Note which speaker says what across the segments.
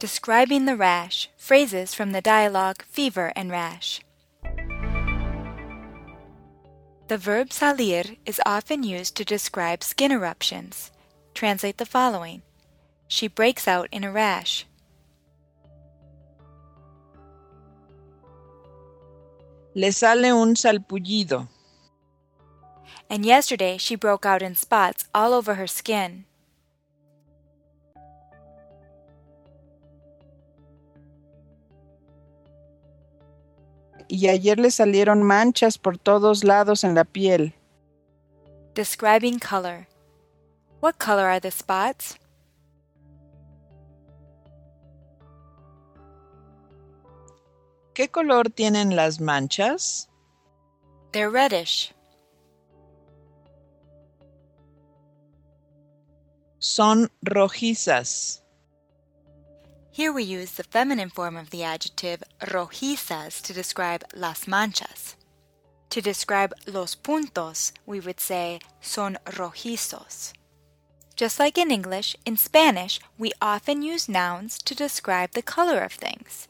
Speaker 1: Describing the rash. Phrases from the dialogue Fever and Rash. The verb salir is often used to describe skin eruptions. Translate the following She breaks out in a rash.
Speaker 2: Le sale un sarpullido.
Speaker 1: And yesterday she broke out in spots all over her skin.
Speaker 2: Y ayer le salieron manchas por todos lados en la piel.
Speaker 1: Describing color. What color are the spots?
Speaker 2: ¿Qué color tienen las manchas?
Speaker 1: They're reddish.
Speaker 2: Son rojizas.
Speaker 1: Here we use the feminine form of the adjective rojizas to describe las manchas. To describe los puntos, we would say son rojizos. Just like in English, in Spanish, we often use nouns to describe the color of things.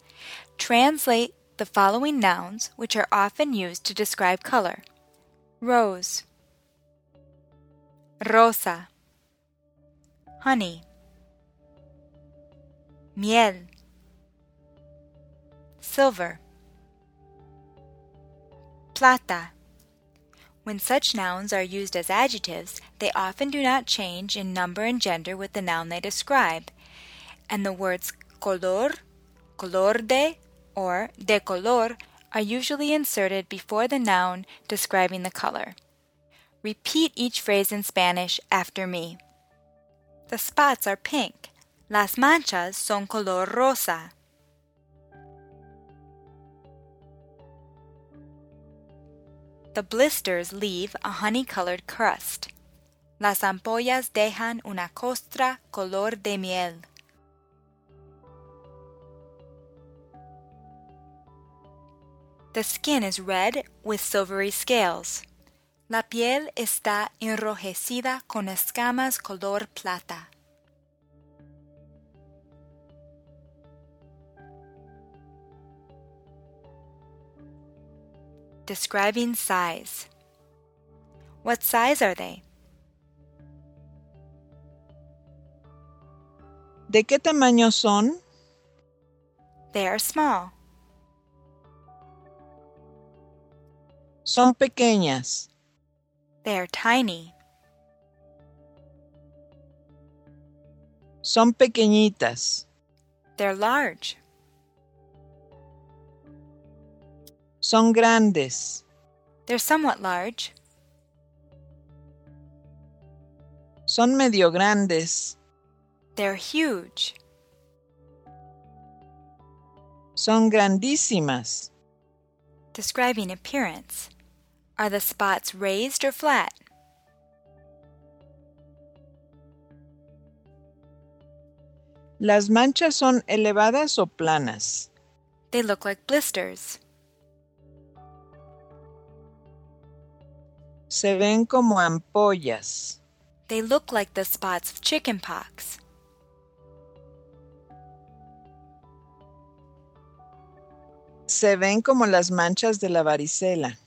Speaker 1: Translate the following nouns, which are often used to describe color rose, rosa, honey, miel, silver, plata. When such nouns are used as adjectives, they often do not change in number and gender with the noun they describe, and the words color, color de, or de color are usually inserted before the noun describing the color. Repeat each phrase in Spanish after me. The spots are pink. Las manchas son color rosa. The blisters leave a honey colored crust. Las ampollas dejan una costra color de miel. The skin is red with silvery scales. La piel está enrojecida con escamas color plata. Describing size. What size are they?
Speaker 2: ¿De qué tamaño son?
Speaker 1: They are small.
Speaker 2: Son pequeñas.
Speaker 1: They are tiny.
Speaker 2: Son pequeñitas.
Speaker 1: They're large.
Speaker 2: Son grandes.
Speaker 1: They're somewhat large.
Speaker 2: Son medio grandes.
Speaker 1: They're huge.
Speaker 2: Son grandísimas.
Speaker 1: Describing appearance. Are the spots raised or flat?
Speaker 2: ¿Las manchas son elevadas o planas?
Speaker 1: They look like blisters.
Speaker 2: Se ven como ampollas.
Speaker 1: They look like the spots of chickenpox.
Speaker 2: Se ven como las manchas de la varicela.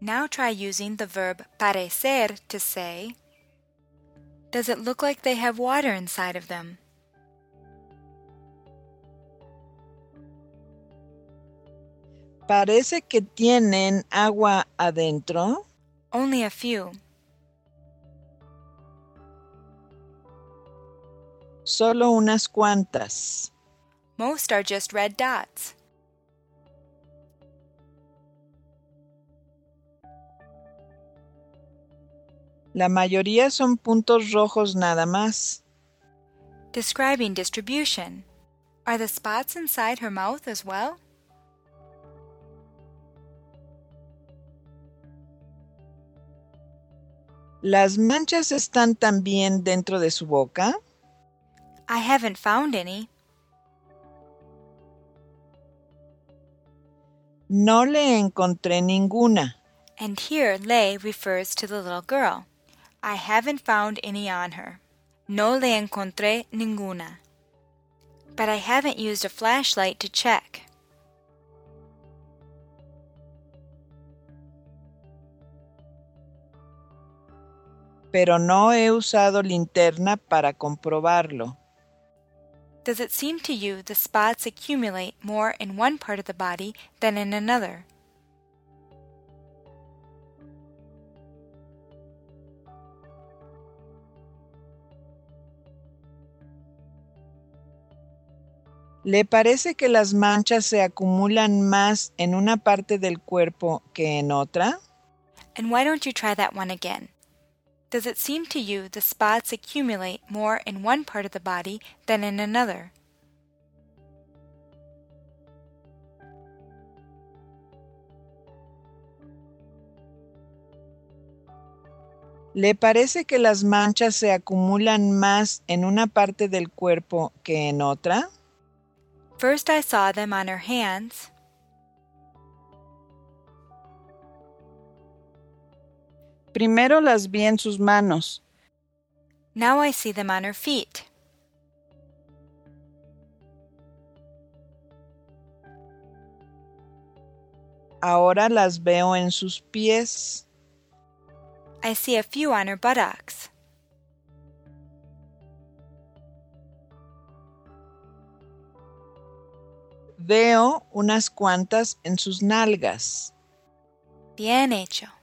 Speaker 1: Now try using the verb parecer to say, Does it look like they have water inside of them?
Speaker 2: Parece que tienen agua adentro.
Speaker 1: Only a few.
Speaker 2: Solo unas cuantas.
Speaker 1: Most are just red dots.
Speaker 2: La mayoría son puntos rojos nada más.
Speaker 1: Describing distribution. Are the spots inside her mouth as well?
Speaker 2: ¿Las manchas están también dentro de su boca?
Speaker 1: I haven't found any.
Speaker 2: No le encontré ninguna.
Speaker 1: And here le refers to the little girl. I haven't found any on her. No le encontré ninguna. but I haven't used a flashlight to check.
Speaker 2: Pero no he usado linterna para comprobarlo.
Speaker 1: Does it seem to you the spots accumulate more in one part of the body than in another?
Speaker 2: ¿Le parece que las manchas se acumulan más en una parte del cuerpo que en otra?
Speaker 1: And why don't you try that one again? Does it seem to you the spots accumulate more in one part of the body than in another?
Speaker 2: ¿Le parece que las manchas se acumulan más en una parte del cuerpo que en otra?
Speaker 1: First I saw them on her hands,
Speaker 2: Primero las vi en sus manos,
Speaker 1: now I see them on her feet.
Speaker 2: ahora las veo en sus pies.
Speaker 1: I see a few on her buttocks.
Speaker 2: Veo unas cuantas en sus nalgas.
Speaker 1: Bien hecho.